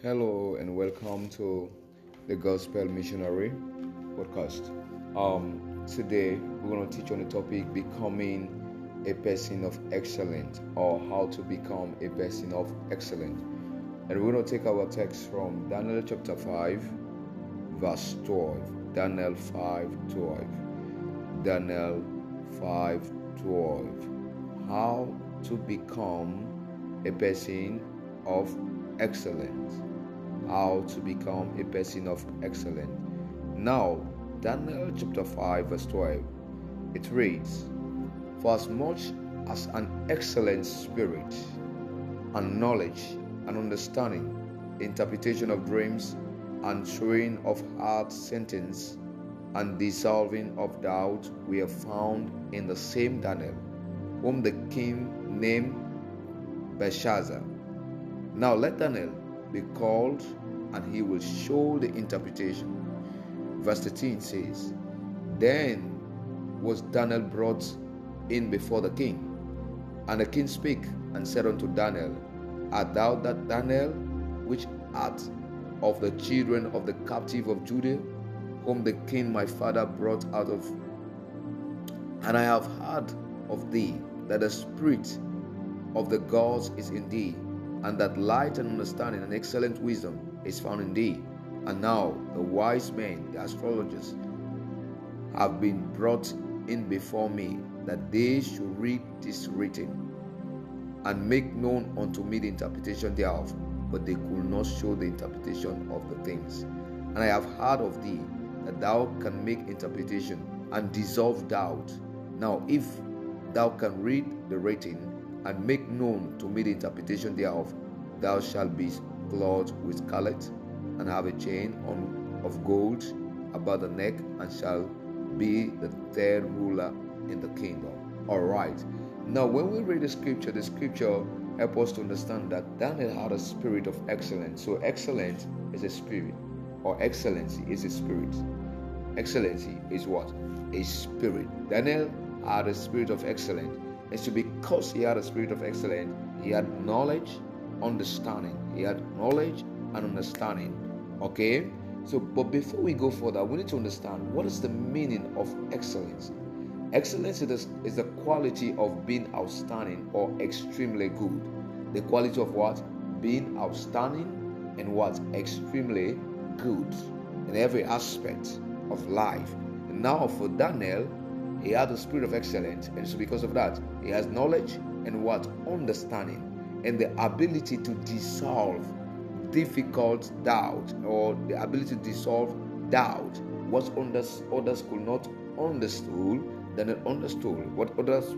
Hello and welcome to the Gospel Missionary podcast. Um, today we're going to teach on the topic becoming a person of excellence or how to become a person of excellence. And we're going to take our text from Daniel chapter 5, verse 12. Daniel 5 12. Daniel 5 12. How to become a person of excellence. How to become a person of excellence. Now, Daniel chapter 5, verse 12, it reads, For as much as an excellent spirit and knowledge and understanding, interpretation of dreams, and showing of hard sentence, and dissolving of doubt we have found in the same Daniel, whom the king named Belshazzar. Now let Daniel be called, and he will show the interpretation. Verse 13 says, Then was Daniel brought in before the king. And the king spake and said unto Daniel, Art thou that Daniel which art of the children of the captive of Judah, whom the king my father brought out of? And I have heard of thee that the spirit of the gods is in thee, and that light and understanding and excellent wisdom is found in thee. And now the wise men, the astrologers, have been brought in before me, that they should read this written and make known unto me the interpretation thereof. But they could not show the interpretation of the things. And I have heard of thee that thou can make interpretation and dissolve doubt. Now, if thou can read the writing and make known to me the interpretation thereof, thou shalt be clothed with scarlet and have a chain on of gold about the neck and shall be the third ruler in the kingdom. All right. Now, when we read the scripture, the scripture help us to understand that Daniel had a spirit of excellence. So, excellence is a spirit, or excellency is a spirit. Excellency is what? A spirit. Daniel had a spirit of excellence. And so, because he had a spirit of excellence, he had knowledge, understanding. He had knowledge and understanding. Okay? So, but before we go further, we need to understand what is the meaning of excellence. Excellence is is the quality of being outstanding or extremely good. The quality of what? Being outstanding and what? Extremely good in every aspect of life. And now for Daniel, he had the spirit of excellence, and so because of that, he has knowledge and what? Understanding and the ability to dissolve difficult doubt or the ability to dissolve doubt. What others, others could not understood, Daniel understood. What others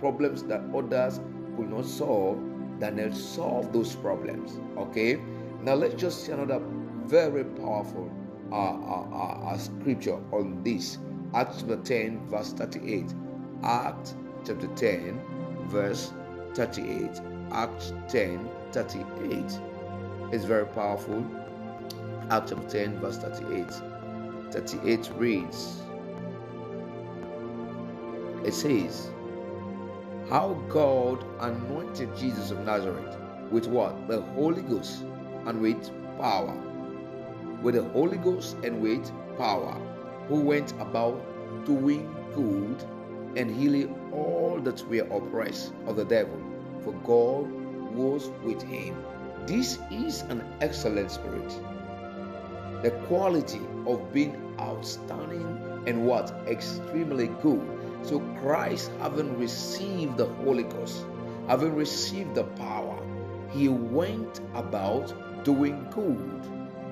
problems that others could not solve, Daniel solved those problems. Okay. Now let's just see another very powerful uh, uh, uh, uh, scripture on this. Acts chapter 10, verse 38. Acts chapter 10, verse 38. Acts 10, 38 is very powerful. Acts chapter 10, verse 38. 38 reads, It says, How God anointed Jesus of Nazareth with what? The Holy Ghost and with power. With the Holy Ghost and with power, who went about doing good and healing all that were oppressed of the devil, for God was with him. This is an excellent spirit. The quality of being outstanding and what? Extremely good. So, Christ, having received the Holy Ghost, having received the power, he went about doing good,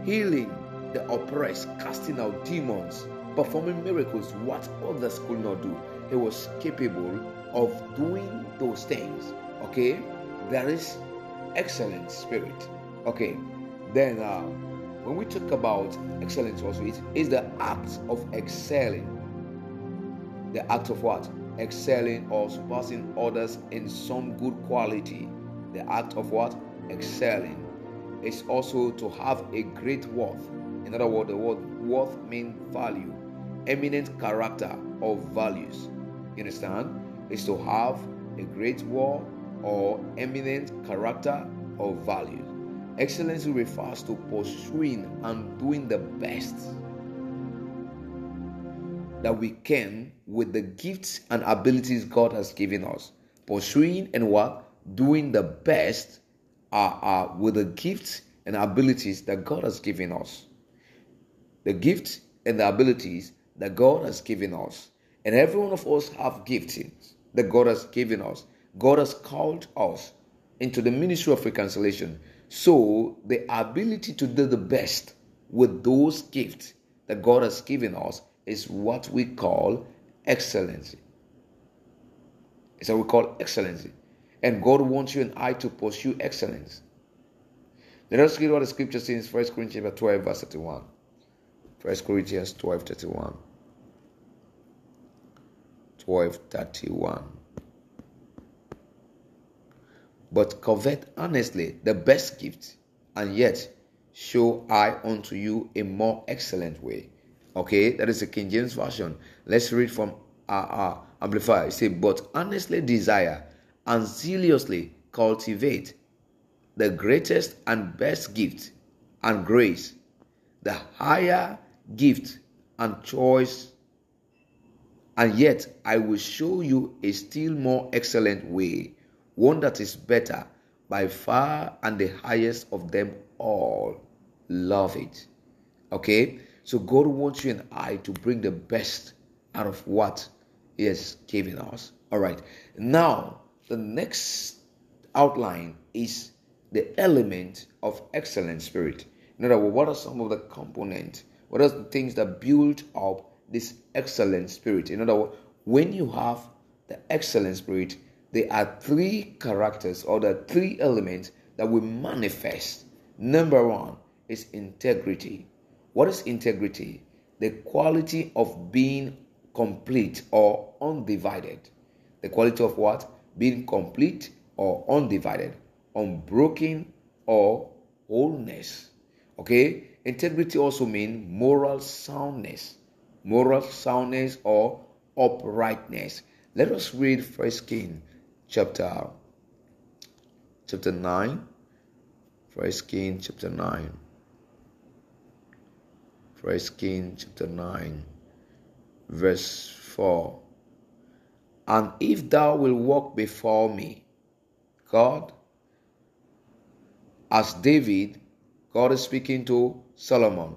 healing the oppressed, casting out demons, performing miracles, what others could not do. He was capable of doing those things. Okay? There is excellent spirit. Okay, then uh, when we talk about excellence, also it is the act of excelling. The act of what? Excelling or surpassing others in some good quality. The act of what? Excelling. It's also to have a great worth. In other words, the word worth means value, eminent character or values. You understand? Is to have a great worth or eminent character or value. Excellency refers to pursuing and doing the best that we can with the gifts and abilities God has given us. Pursuing and what? Doing the best are, uh, with the gifts and abilities that God has given us. The gifts and the abilities that God has given us. And every one of us have giftings that God has given us. God has called us into the ministry of reconciliation. So the ability to do the best with those gifts that God has given us is what we call excellency. It's what we call excellency. And God wants you and I to pursue excellence. Let us read what the scripture says in 1 Corinthians 12, verse 31. 1 Corinthians 12, 31. 12, 31. But covet honestly the best gift, and yet show I unto you a more excellent way. Okay, that is the King James Version. Let's read from uh, Amplify. It says, But earnestly desire and zealously cultivate the greatest and best gift and grace, the higher gift and choice. And yet I will show you a still more excellent way, one that is better by far and the highest of them all. Love it. Okay? So God wants you and I to bring the best out of what He has given us. All right. Now, the next outline is the element of excellent spirit. In other words, what are some of the components? What are the things that build up this excellent spirit? In other words, when you have the excellent spirit, there are three characters or the three elements that will manifest. Number one is integrity. What is integrity? The quality of being complete or undivided. The quality of what? Being complete or undivided, unbroken or wholeness. Okay? Integrity also means moral soundness. Moral soundness or uprightness. Let us read First King chapter chapter 9. First King chapter 9. First Kings chapter 9, verse 4. And if thou wilt walk before me, God, as David, God is speaking to Solomon,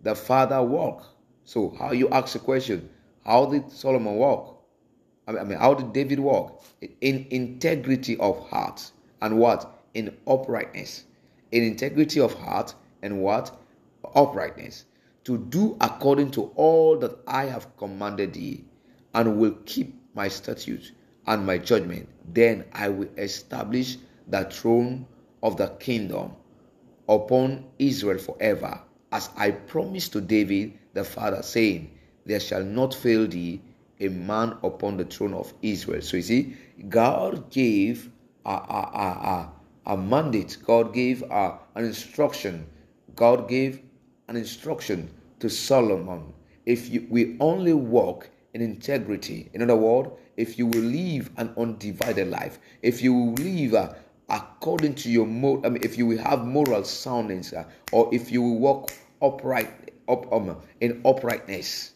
the father walk. So, how you ask the question, how did Solomon walk? I mean, how did David walk? In integrity of heart and what? In uprightness. In integrity of heart and what? Uprightness to do according to all that I have commanded thee, and will keep my statutes and my judgment. Then I will establish the throne of the kingdom upon Israel forever, as I promised to David the father, saying, There shall not fail thee a man upon the throne of Israel. So you see, God gave a, a, a, a, mandate, God gave a, an instruction, God gave an instruction to Solomon if you, we only walk in integrity. In other words, if you will live an undivided life, if you will live uh, according to your mo- I mean, if you will have moral soundness, uh, or if you will walk upright, up um, in uprightness,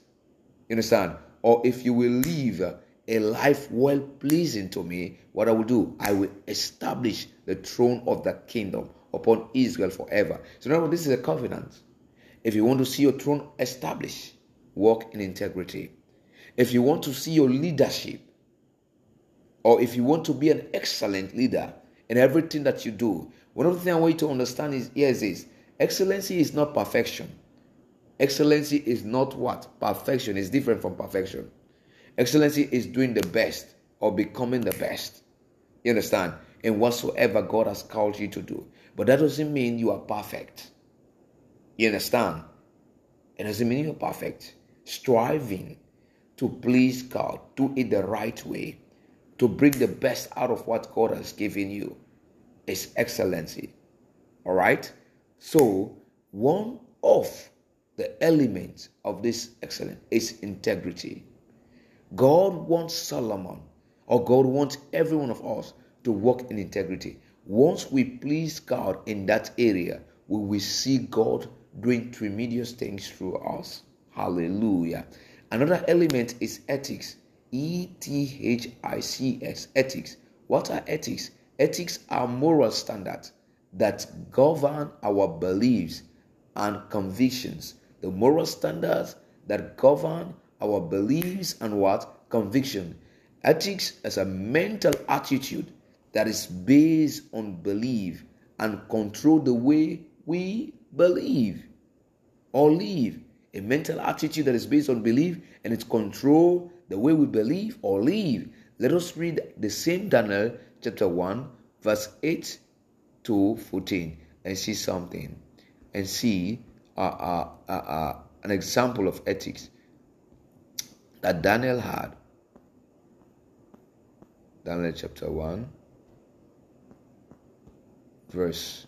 you understand? Or if you will live a life well pleasing to me, what I will do, I will establish the throne of the kingdom upon Israel forever. So now this is a covenant. If you want to see your throne established, walk in integrity. If you want to see your leadership, or if you want to be an excellent leader in everything that you do, one of the things I want you to understand is here is excellency is not perfection. Excellency is not what? Perfection is different from perfection. Excellency is doing the best or becoming the best. You understand? In whatsoever God has called you to do. But that doesn't mean you are perfect. You understand? It doesn't mean you're perfect. Striving to please God, do it the right way, to bring the best out of what God has given you is excellency. All right? So, one of the element of this excellence is integrity. God wants Solomon, or God wants every one of us to walk in integrity. Once we please God in that area, we will see God doing tremendous things through us. Hallelujah. Another element is ethics. E T H I C S. Ethics. What are ethics? Ethics are moral standards that govern our beliefs and convictions. The moral standards that govern our beliefs and what? Conviction. Ethics is a mental attitude that is based on belief and control the way we believe or live. A mental attitude that is based on belief and it control the way we believe or live. Let us read the same Daniel chapter 1 verse 8 to 14 and see something and see uh, an example of ethics that Daniel had. Daniel chapter 1 verse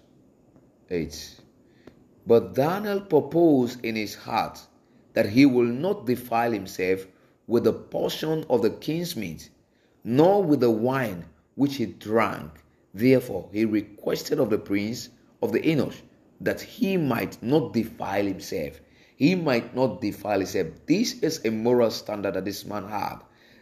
8. But Daniel proposed in his heart that he will not defile himself with the portion of the king's meat, nor with the wine which he drank. Therefore, he requested of the prince of the eunuchs that he might not defile himself. He might not defile himself. This is a moral standard that this man had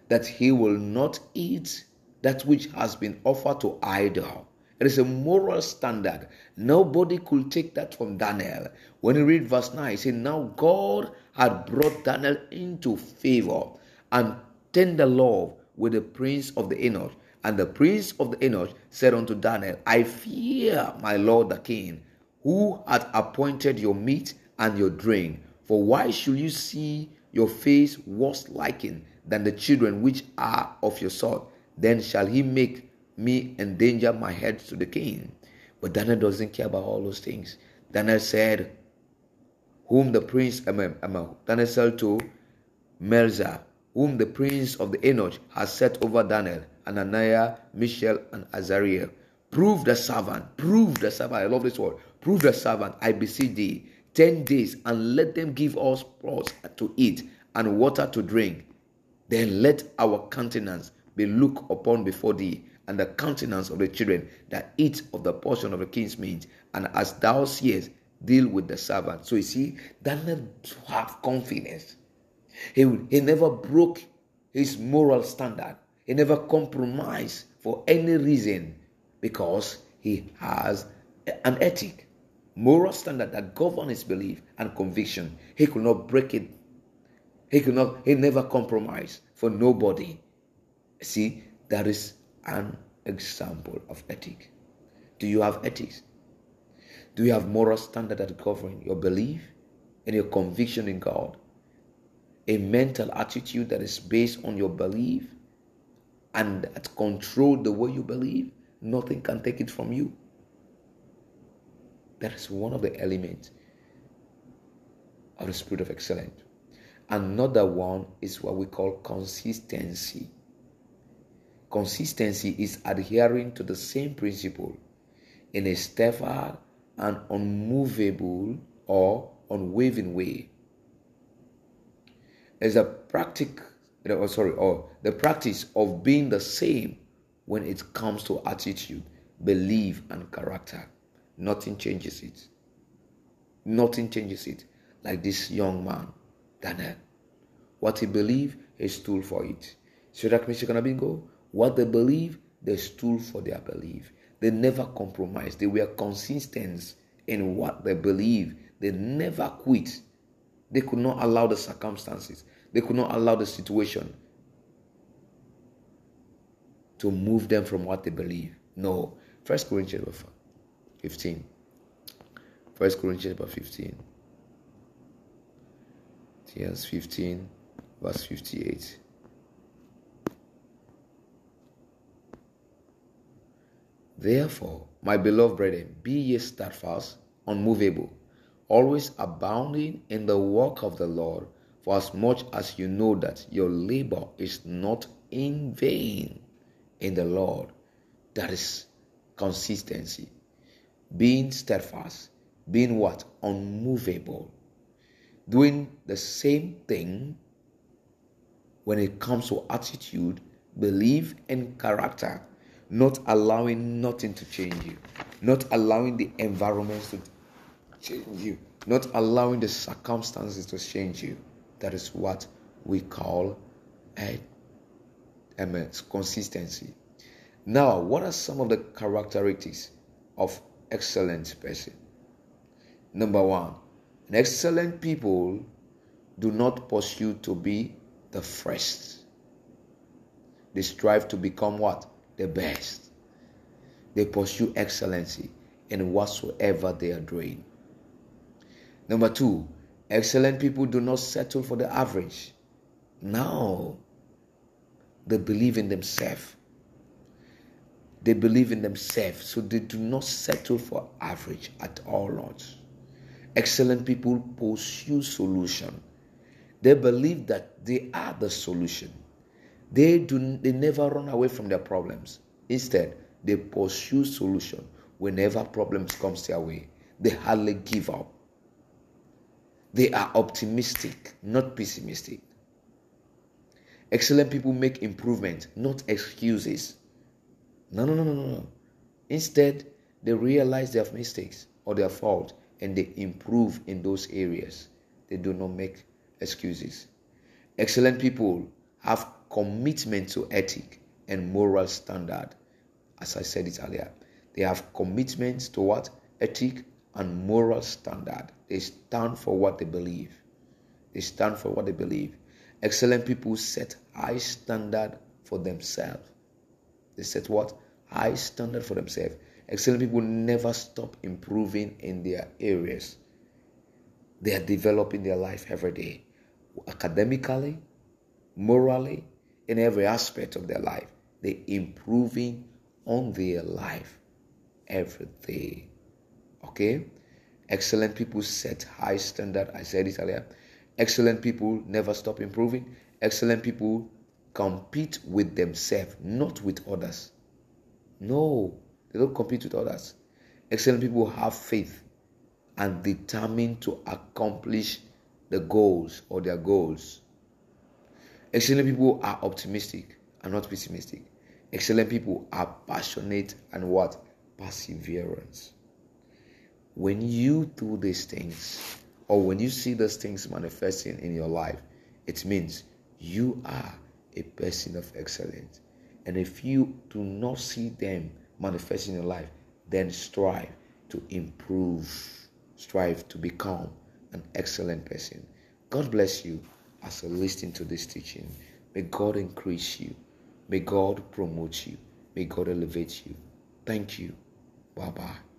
that he will not eat that which has been offered to idol. It is a moral standard. Nobody could take that from Daniel. When you read verse 9, he said, Now God had brought Daniel into favor and tender love with the prince of the eunuch. And the prince of the eunuch said unto Daniel, I fear my lord the king, who hath appointed your meat and your drink. For why should you see your face worse likened than the children which are of your sort? Then shall he make me endanger my head to the king. But Daniel doesn't care about all those things. Daniel said, Whom the prince, um, um, um, Daniel said to Melzar, whom the prince of the eunuch has set over Daniel, Ananiah, Mishael, and Azariah. Prove the servant, prove the servant. I love this word. Prove the servant, I beseech thee, ten days, and let them give us broth to eat and water to drink. Then let our countenance be looked upon before thee, and the countenance of the children that eat of the portion of the king's meat. And as thou seest, deal with the servant. So you see, Daniel have confidence. He, he never broke his moral standard. He never compromised for any reason because he has an ethic, moral standard that governs his belief and conviction. He could not break it. He could not, he never compromised for nobody. See, that is an example of ethic. Do you have ethics? Do you have moral standard that govern your belief and your conviction in God? A mental attitude that is based on your belief and that control the way you believe, nothing can take it from you. That is one of the elements of the spirit of excellence. Another one is what we call consistency. Consistency is adhering to the same principle in a steadfast and unmovable or unwavering way. As a practic, oh, sorry, or the practice of being the same when it comes to attitude, belief, and character. Nothing changes it. Nothing changes it. Like this young man, Daniel. What he believed, he stood for it. Shadrach, Meshach, and Abednego what they believe, they stood for their belief. They never compromised. They were consistent in what they believe. They never quit. They could not allow the circumstances, they could not allow the situation to move them from what they believe. No. First Corinthians 15. First Corinthians 15. Yes, 15, verse 58. Therefore, my beloved brethren, be ye steadfast, unmovable, always abounding in the work of the Lord, for as much as you know that your labor is not in vain in the Lord. That is consistency. Being steadfast, being what? Unmovable. Doing the same thing when it comes to attitude, belief, and character not allowing nothing to change you, not allowing the environments to change you, not allowing the circumstances to change you. That is what we call a, a consistency. Now, what are some of the characteristics of excellent person? Number one, an excellent people do not pursue to be the first. They strive to become what? The best. They pursue excellency in whatsoever they are doing. Number two, excellent people do not settle for the average. No. They believe in themselves. They believe in themselves, so they do not settle for average at all odds. Excellent people pursue solution. They believe that they are the solution. They do they never run away from their problems. Instead, they pursue solution whenever problems comes their way. They hardly give up. They are optimistic, not pessimistic. Excellent people make improvement, not excuses. No, no, no, no, no. Instead, they realize their mistakes or their fault and they improve in those areas. They do not make excuses. Excellent people have commitment to ethic and moral standard. As I said it earlier, they have commitment to what? Ethic and moral standard. They stand for what they believe. They stand for what they believe. Excellent people set high standard for themselves. They set what? High standard for themselves. Excellent people never stop improving in their areas. They are developing their life every day, academically, morally, in every aspect of their life. They're improving on their life every day. Okay? Excellent people set high standard. I said it earlier. Excellent people never stop improving. Excellent people compete with themselves, not with others. No, they don't compete with others. Excellent people have faith and determined to accomplish the goals or their goals. Excellent people are optimistic and not pessimistic. Excellent people are passionate and what? Perseverance. When you do these things, or when you see those things manifesting in your life, it means you are a person of excellence. And if you do not see them manifesting in life, then strive to improve, strive to become an excellent person. God bless you as you listen to this teaching. May God increase you. May God promote you. May God elevate you. Thank you. Bye bye.